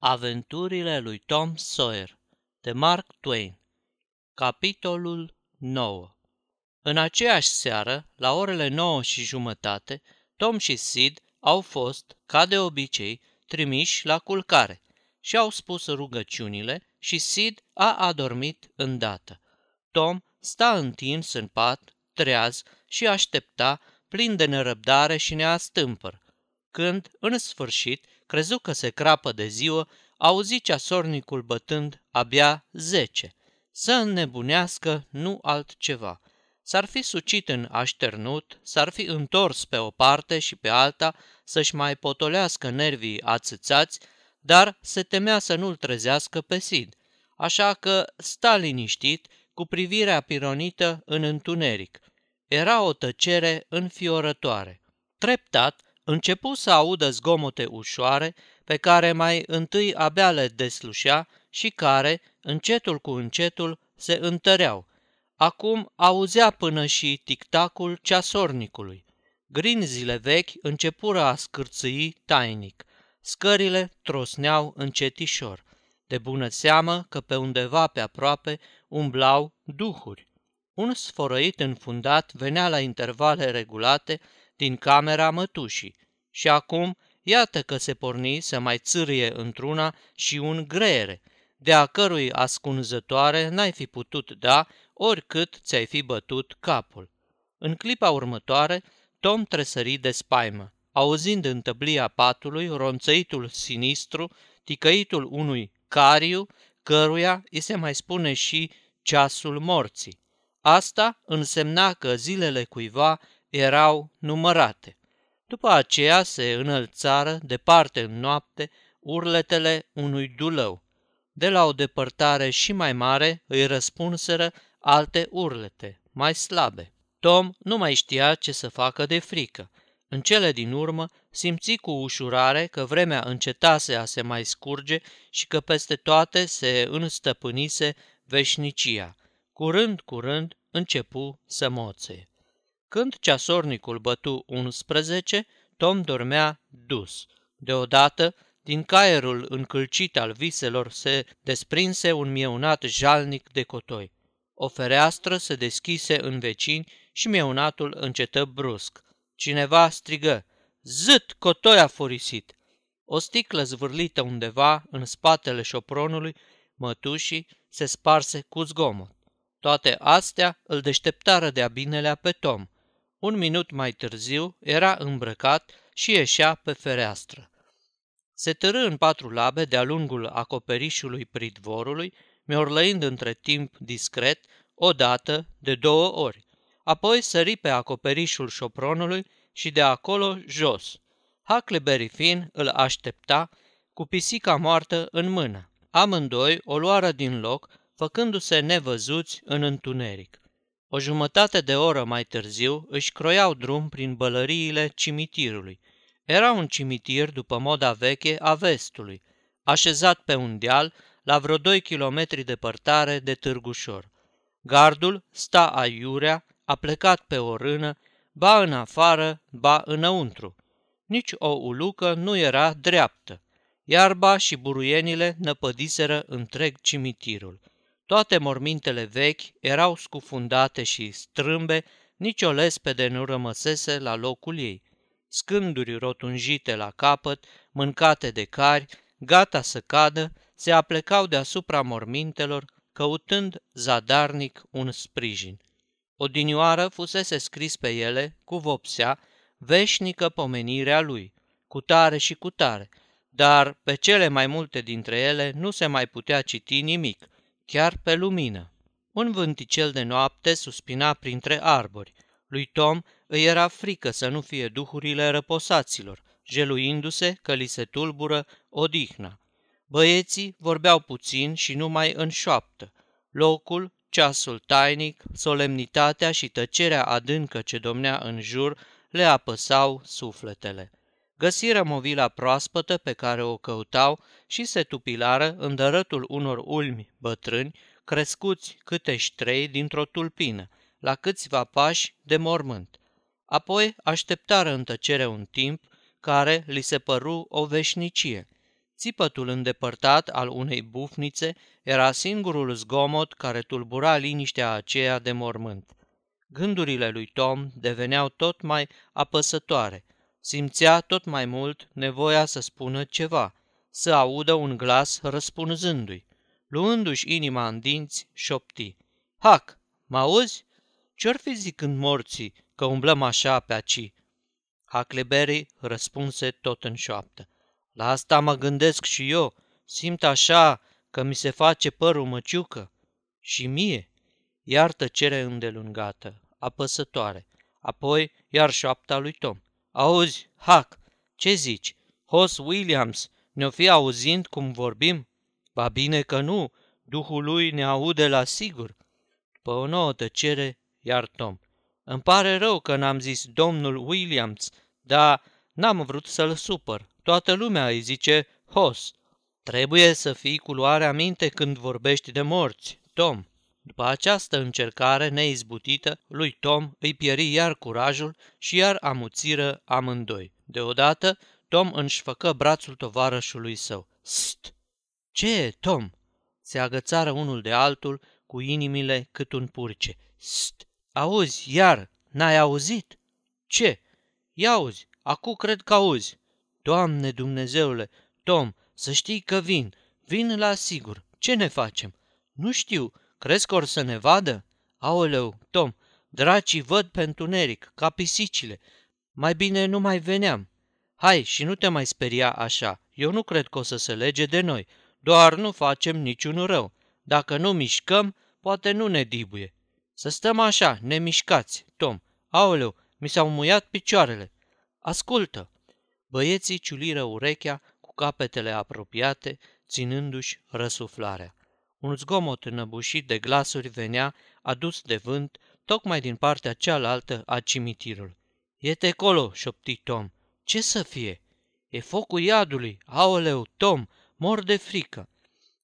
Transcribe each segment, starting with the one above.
Aventurile lui Tom Sawyer de Mark Twain Capitolul 9 În aceeași seară, la orele 9 și jumătate, Tom și Sid au fost, ca de obicei, trimiși la culcare și au spus rugăciunile și Sid a adormit îndată. Tom sta întins în pat, treaz și aștepta, plin de nerăbdare și neastâmpăr, când, în sfârșit, crezu că se crapă de ziua, auzi ceasornicul bătând abia zece. Să înnebunească, nu altceva. S-ar fi sucit în așternut, s-ar fi întors pe o parte și pe alta să-și mai potolească nervii ațățați, dar se temea să nu-l trezească pe Sid, așa că sta liniștit, cu privirea pironită în întuneric. Era o tăcere înfiorătoare. Treptat, începu să audă zgomote ușoare pe care mai întâi abia le deslușea și care, încetul cu încetul, se întăreau. Acum auzea până și tictacul ceasornicului. Grinzile vechi începură a scârțâi tainic. Scările trosneau încetișor. De bună seamă că pe undeva pe aproape umblau duhuri. Un sfărăit înfundat venea la intervale regulate din camera mătușii și acum iată că se porni să mai țârie într-una și un greiere, de a cărui ascunzătoare n-ai fi putut da oricât ți-ai fi bătut capul. În clipa următoare, Tom tresări de spaimă, auzind în tăblia patului ronțăitul sinistru, ticăitul unui cariu, căruia îi se mai spune și ceasul morții. Asta însemna că zilele cuiva erau numărate. După aceea se înălțară, departe în noapte, urletele unui dulău. De la o depărtare și mai mare îi răspunseră alte urlete, mai slabe. Tom nu mai știa ce să facă de frică. În cele din urmă simți cu ușurare că vremea încetase a se mai scurge și că peste toate se înstăpânise veșnicia. Curând, curând, începu să moțe. Când ceasornicul bătu 11, Tom dormea dus. Deodată, din caierul încălcit al viselor se desprinse un mieunat jalnic de cotoi. O fereastră se deschise în vecini și mieunatul încetă brusc. Cineva strigă, Zât, cotoi a furisit! O sticlă zvârlită undeva în spatele șopronului mătușii se sparse cu zgomot. Toate astea îl deșteptară de-a binelea pe Tom – un minut mai târziu era îmbrăcat și ieșea pe fereastră. Se târâ în patru labe de-a lungul acoperișului pridvorului, miorlăind între timp discret, o dată, de două ori. Apoi sări pe acoperișul șopronului și de acolo jos. Huckleberry Finn îl aștepta cu pisica moartă în mână. Amândoi o luară din loc, făcându-se nevăzuți în întuneric. O jumătate de oră mai târziu își croiau drum prin bălăriile cimitirului. Era un cimitir după moda veche a vestului, așezat pe un deal la vreo 2 kilometri departare de Târgușor. Gardul sta aiurea, a plecat pe o rână, ba în afară, ba înăuntru. Nici o ulucă nu era dreaptă. Iarba și buruienile năpădiseră întreg cimitirul. Toate mormintele vechi erau scufundate și strâmbe, nicio lespede nu rămăsese la locul ei. Scânduri rotunjite la capăt, mâncate de cari, gata să cadă, se aplecau deasupra mormintelor, căutând zadarnic un sprijin. Odinioară fusese scris pe ele, cu vopsea, veșnică pomenirea lui, cu tare și cu tare, dar pe cele mai multe dintre ele nu se mai putea citi nimic – chiar pe lumină. Un vânticel de noapte suspina printre arbori. Lui Tom îi era frică să nu fie duhurile răposaților, jeluindu-se că li se tulbură odihna. Băieții vorbeau puțin și numai în șoaptă. Locul, ceasul tainic, solemnitatea și tăcerea adâncă ce domnea în jur le apăsau sufletele. Găsiră movila proaspătă pe care o căutau și se tupilară în dărătul unor ulmi bătrâni, crescuți câtești trei dintr-o tulpină, la câțiva pași de mormânt. Apoi așteptară în tăcere un timp care li se păru o veșnicie. Țipătul îndepărtat al unei bufnițe era singurul zgomot care tulbura liniștea aceea de mormânt. Gândurile lui Tom deveneau tot mai apăsătoare. Simțea tot mai mult nevoia să spună ceva, să audă un glas răspunzându-i. Luându-și inima în dinți, șopti. Hac, mă auzi? Ce-or fi zicând morții că umblăm așa pe aci? Huckleberry răspunse tot în șoaptă. La asta mă gândesc și eu. Simt așa că mi se face părul măciucă. Și mie. Iar tăcere îndelungată, apăsătoare. Apoi iar șoapta lui Tom. Auzi, Huck, ce zici? Hos Williams ne-o fi auzind cum vorbim? Ba bine că nu, Duhul lui ne aude la sigur. După o nouă tăcere, iar Tom. Îmi pare rău că n-am zis domnul Williams, dar n-am vrut să-l supăr. Toată lumea îi zice Hos. Trebuie să fii cu luarea minte când vorbești de morți, Tom. După această încercare neizbutită, lui Tom îi pieri iar curajul și iar amuțiră amândoi. Deodată, Tom își făcă brațul tovarășului său. St! Ce, Tom? Se agățară unul de altul cu inimile cât un purce. St! Auzi, iar, n-ai auzit? Ce? Ia auzi, acu cred că auzi. Doamne Dumnezeule, Tom, să știi că vin, vin la sigur. Ce ne facem? Nu știu, crezi că or să ne vadă? Aoleu, Tom, dracii văd pe întuneric, ca pisicile. Mai bine nu mai veneam. Hai și nu te mai speria așa, eu nu cred că o să se lege de noi, doar nu facem niciun rău. Dacă nu mișcăm, poate nu ne dibuie. Să stăm așa, nemișcați, Tom. Aoleu, mi s-au muiat picioarele. Ascultă! Băieții ciuliră urechea cu capetele apropiate, ținându-și răsuflarea. Un zgomot înăbușit de glasuri venea, adus de vânt, tocmai din partea cealaltă a cimitirului. E colo, șopti Tom. Ce să fie? E focul iadului. Aoleu, Tom, mor de frică.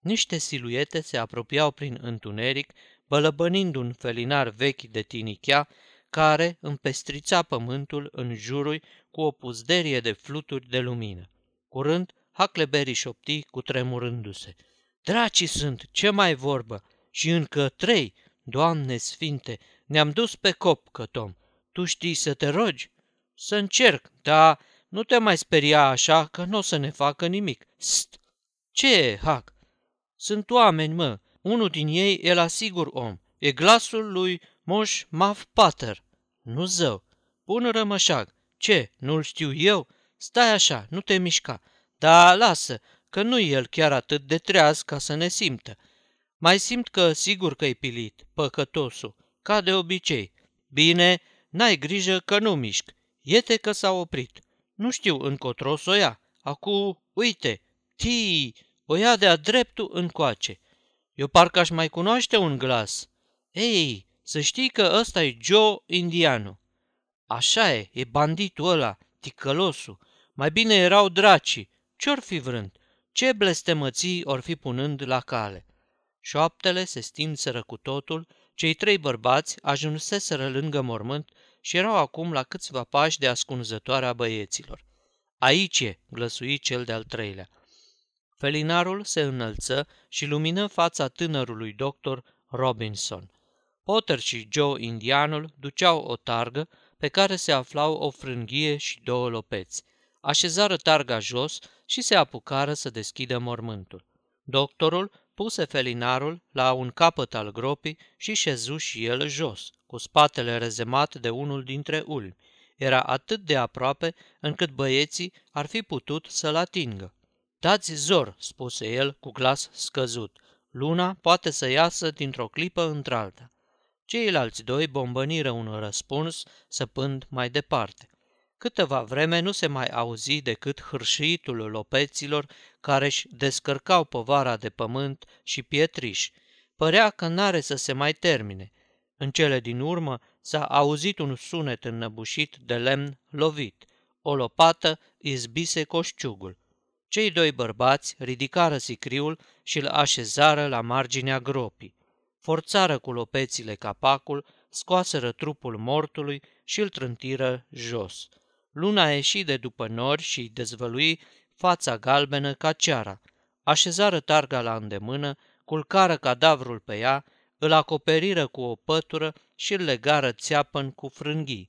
Niște siluete se apropiau prin întuneric, bălăbănind un felinar vechi de tinichea, care împestrița pământul în jurul cu o puzderie de fluturi de lumină. Curând, Huckleberry șopti cu tremurându-se. Dracii sunt, ce mai vorbă? Și încă trei, Doamne sfinte, ne-am dus pe cop, Tom. Tu știi să te rogi? Să încerc, dar nu te mai speria așa că nu o să ne facă nimic. St! Ce e, Huck? Sunt oameni, mă. Unul din ei e la sigur om. E glasul lui Moș Maf Pater. Nu zău. Pun rămășag. Ce, nu-l știu eu? Stai așa, nu te mișca. Da, lasă, că nu el chiar atât de treaz ca să ne simtă. Mai simt că sigur că-i pilit, păcătosul, ca de obicei. Bine, n-ai grijă că nu mișc. Iete că s-a oprit. Nu știu încotro să o ia. Acu, uite, tii, o ia de-a dreptul încoace. Eu parcă aș mai cunoaște un glas. Ei, să știi că ăsta e Joe Indianu. Așa e, e banditul ăla, ticălosul. Mai bine erau dracii. Ce-or fi vrând? Ce blestemății or fi punând la cale? Șoaptele se stinseră cu totul, cei trei bărbați ajunseseră lângă mormânt și erau acum la câțiva pași de ascunzătoarea băieților. Aici e, glăsui cel de-al treilea. Felinarul se înălță și lumină fața tânărului doctor Robinson. Potter și Joe indianul duceau o targă pe care se aflau o frânghie și două lopeți. Așezară targa jos și se apucară să deschidă mormântul. Doctorul puse felinarul la un capăt al gropii și șezu și el jos, cu spatele rezemat de unul dintre ulmi. Era atât de aproape încât băieții ar fi putut să-l atingă. Dați zor, spuse el cu glas scăzut. Luna poate să iasă dintr-o clipă într-alta. Ceilalți doi bombăniră un răspuns, săpând mai departe. Câteva vreme nu se mai auzi decât hârșiitul lopeților care își descărcau povara de pământ și pietriș. Părea că n-are să se mai termine. În cele din urmă s-a auzit un sunet înnăbușit de lemn lovit. O lopată izbise coșciugul. Cei doi bărbați ridicară sicriul și îl așezară la marginea gropii. Forțară cu lopețile capacul, scoaseră trupul mortului și îl trântiră jos. Luna ieși de după nori și dezvălui fața galbenă ca ceara. Așezară targa la îndemână, culcară cadavrul pe ea, îl acoperiră cu o pătură și îl legară țeapăn cu frânghii.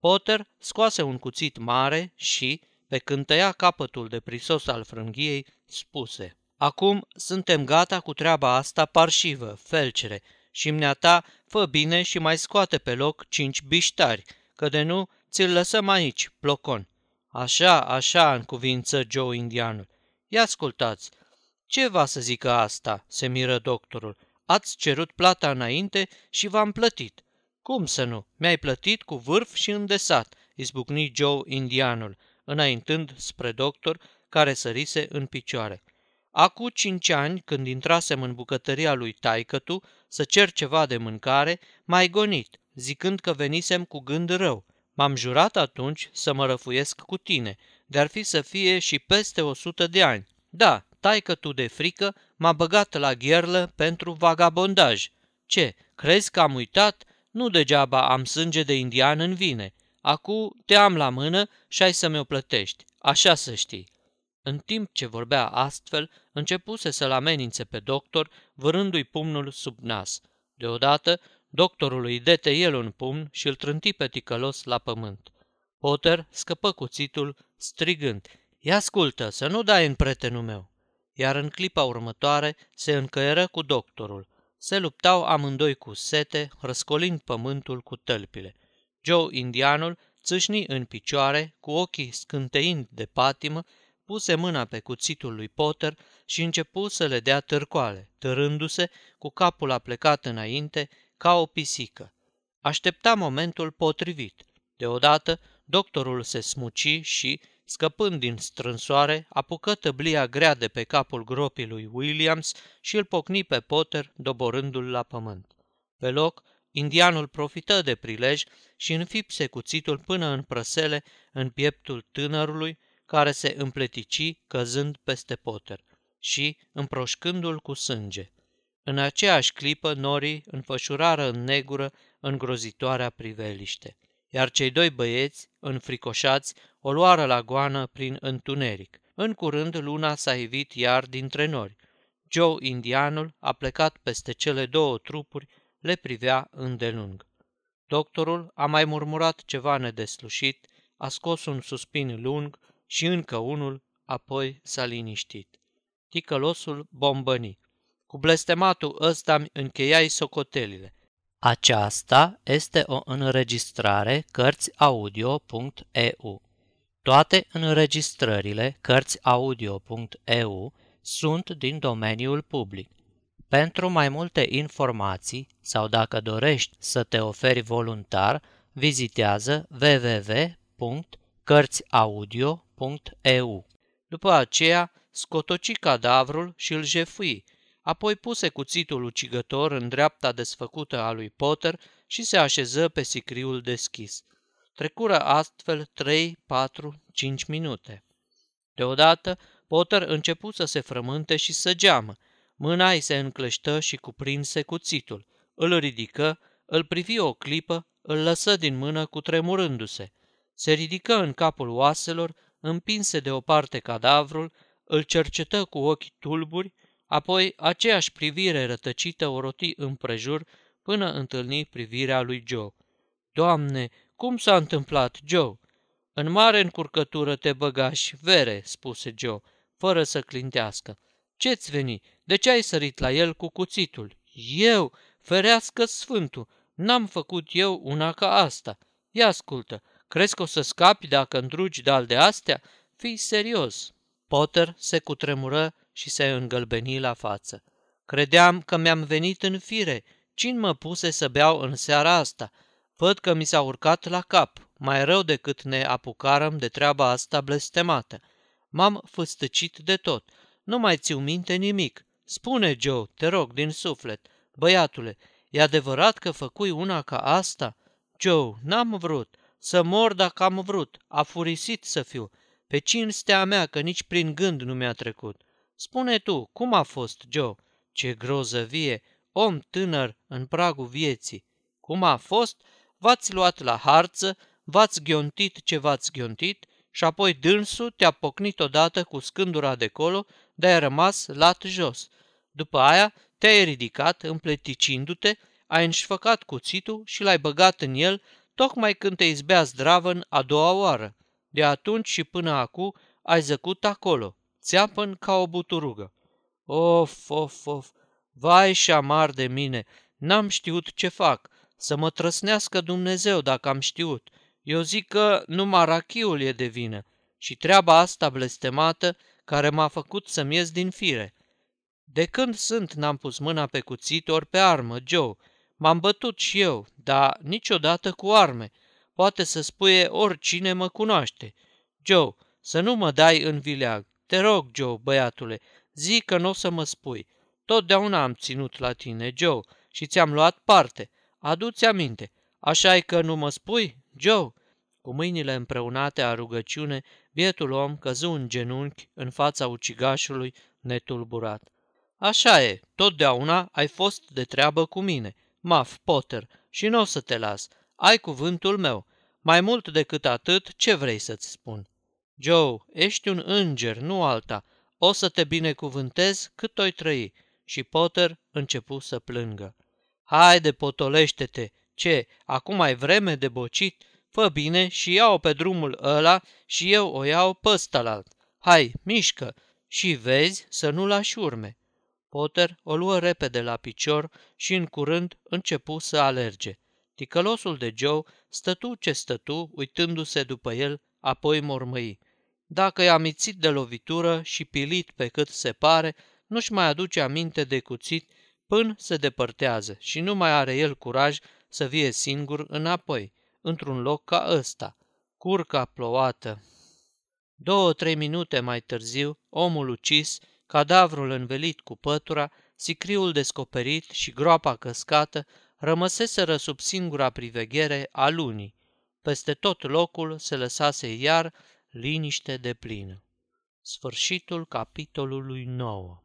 Potter scoase un cuțit mare și, pe când tăia capătul de prisos al frânghiei, spuse Acum suntem gata cu treaba asta parșivă, felcere, și ta fă bine și mai scoate pe loc cinci biștari, că de nu ți-l lăsăm aici, plocon. Așa, așa, în cuvință Joe indianul. Ia ascultați, ce va să zică asta, se miră doctorul. Ați cerut plata înainte și v-am plătit. Cum să nu? Mi-ai plătit cu vârf și îndesat, izbucni Joe indianul, înaintând spre doctor, care sărise în picioare. Acu cinci ani, când intrasem în bucătăria lui taicătu să cer ceva de mâncare, mai gonit, zicând că venisem cu gând rău. M-am jurat atunci să mă răfuiesc cu tine, de-ar fi să fie și peste o sută de ani. Da, taică tu de frică m-a băgat la gherlă pentru vagabondaj. Ce, crezi că am uitat? Nu degeaba am sânge de indian în vine. Acu te am la mână și ai să mi-o plătești. Așa să știi. În timp ce vorbea astfel, începuse să-l amenințe pe doctor, vârându-i pumnul sub nas. Deodată, doctorul îi dete el un pumn și îl trânti pe ticălos la pământ. Potter scăpă cuțitul, strigând, Ia ascultă, să nu dai în pretenul meu!" Iar în clipa următoare se încăieră cu doctorul. Se luptau amândoi cu sete, răscolind pământul cu tălpile. Joe, indianul, țâșni în picioare, cu ochii scânteind de patimă, puse mâna pe cuțitul lui Potter și începu să le dea târcoale, târându-se cu capul aplecat înainte, ca o pisică. Aștepta momentul potrivit. Deodată, doctorul se smuci și, scăpând din strânsoare, apucă tăblia grea de pe capul gropii lui Williams și îl pocni pe Potter, doborându-l la pământ. Pe loc, indianul profită de prilej și înfipse cuțitul până în prăsele în pieptul tânărului, care se împletici căzând peste Potter și împroșcându-l cu sânge. În aceeași clipă, norii înfășurară în negură îngrozitoarea priveliște, iar cei doi băieți, înfricoșați, o luară la goană prin întuneric. În curând, luna s-a ivit iar dintre nori. Joe, indianul, a plecat peste cele două trupuri, le privea îndelung. Doctorul a mai murmurat ceva nedeslușit, a scos un suspin lung și încă unul, apoi s-a liniștit. Ticălosul bombăni. Cu blestematul ăsta încheiai socotelile. Aceasta este o înregistrare Cărțiaudio.eu. Toate înregistrările Cărțiaudio.eu sunt din domeniul public. Pentru mai multe informații sau dacă dorești să te oferi voluntar, vizitează www.cărțiaudio.eu. După aceea, scotoci cadavrul și îl jefui, apoi puse cuțitul ucigător în dreapta desfăcută a lui Potter și se așeză pe sicriul deschis. Trecură astfel 3, 4, 5 minute. Deodată, Potter începu să se frământe și să geamă. Mâna îi se încleștă și cuprinse cuțitul. Îl ridică, îl privi o clipă, îl lăsă din mână cu tremurându-se. Se ridică în capul oaselor, împinse de o parte cadavrul, îl cercetă cu ochi tulburi, apoi aceeași privire rătăcită o roti împrejur până întâlni privirea lui Joe. Doamne, cum s-a întâmplat, Joe?" În mare încurcătură te băgași, vere," spuse Joe, fără să clintească. Ce-ți veni? De ce ai sărit la el cu cuțitul?" Eu? Ferească sfântul! N-am făcut eu una ca asta. Ia ascultă, crezi că o să scapi dacă îndrugi de de astea? Fii serios!" Potter se cutremură și se îngălbeni la față. Credeam că mi-am venit în fire. Cine mă puse să beau în seara asta? Văd că mi s-a urcat la cap, mai rău decât ne apucarăm de treaba asta blestemată. M-am făstăcit de tot. Nu mai țiu minte nimic. Spune, Joe, te rog, din suflet. Băiatule, e adevărat că făcui una ca asta? Joe, n-am vrut. Să mor dacă am vrut. A furisit să fiu. Pe cinstea mea că nici prin gând nu mi-a trecut. Spune tu, cum a fost, Joe? Ce grozăvie! Om tânăr în pragul vieții. Cum a fost? V-ați luat la harță, v-ați ghiontit ce v-ați ghiontit și apoi dânsul te-a pocnit odată cu scândura de colo, de ai rămas lat jos. După aia te-ai ridicat împleticindu-te, ai înșfăcat cuțitul și l-ai băgat în el tocmai când te izbea zdravăn a doua oară. De atunci și până acum ai zăcut acolo, țeapăn ca o buturugă. Of, of, of, vai și amar de mine, n-am știut ce fac, să mă trăsnească Dumnezeu dacă am știut. Eu zic că numai rachiul e de vină și treaba asta blestemată care m-a făcut să-mi ies din fire. De când sunt n-am pus mâna pe cuțit ori pe armă, Joe. M-am bătut și eu, dar niciodată cu arme. Poate să spuie oricine mă cunoaște. Joe, să nu mă dai în vileag. Te rog, Joe, băiatule, zi că nu o să mă spui. Totdeauna am ținut la tine, Joe, și ți-am luat parte. Adu-ți aminte. așa e că nu mă spui, Joe? Cu mâinile împreunate a rugăciune, bietul om căzu în genunchi în fața ucigașului netulburat. Așa e, totdeauna ai fost de treabă cu mine, Maf Potter, și nu o să te las. Ai cuvântul meu. Mai mult decât atât, ce vrei să-ți spun? Joe, ești un înger, nu alta. O să te binecuvântez cât o trăi. Și Potter începu să plângă. Haide, potolește-te! Ce, acum ai vreme de bocit? Fă bine și iau pe drumul ăla și eu o iau pe ăstalalt. Hai, mișcă! Și vezi să nu lași urme. Potter o luă repede la picior și în curând începu să alerge. Ticălosul de Joe stătu ce stătu, uitându-se după el, apoi mormăi. Dacă e amițit de lovitură și pilit pe cât se pare, nu-și mai aduce aminte de cuțit până se depărtează și nu mai are el curaj să vie singur înapoi, într-un loc ca ăsta. Curca plouată. Două-trei minute mai târziu, omul ucis, cadavrul învelit cu pătura, sicriul descoperit și groapa căscată rămăseseră sub singura priveghere a lunii. Peste tot locul se lăsase iar liniște de plină. Sfârșitul capitolului 9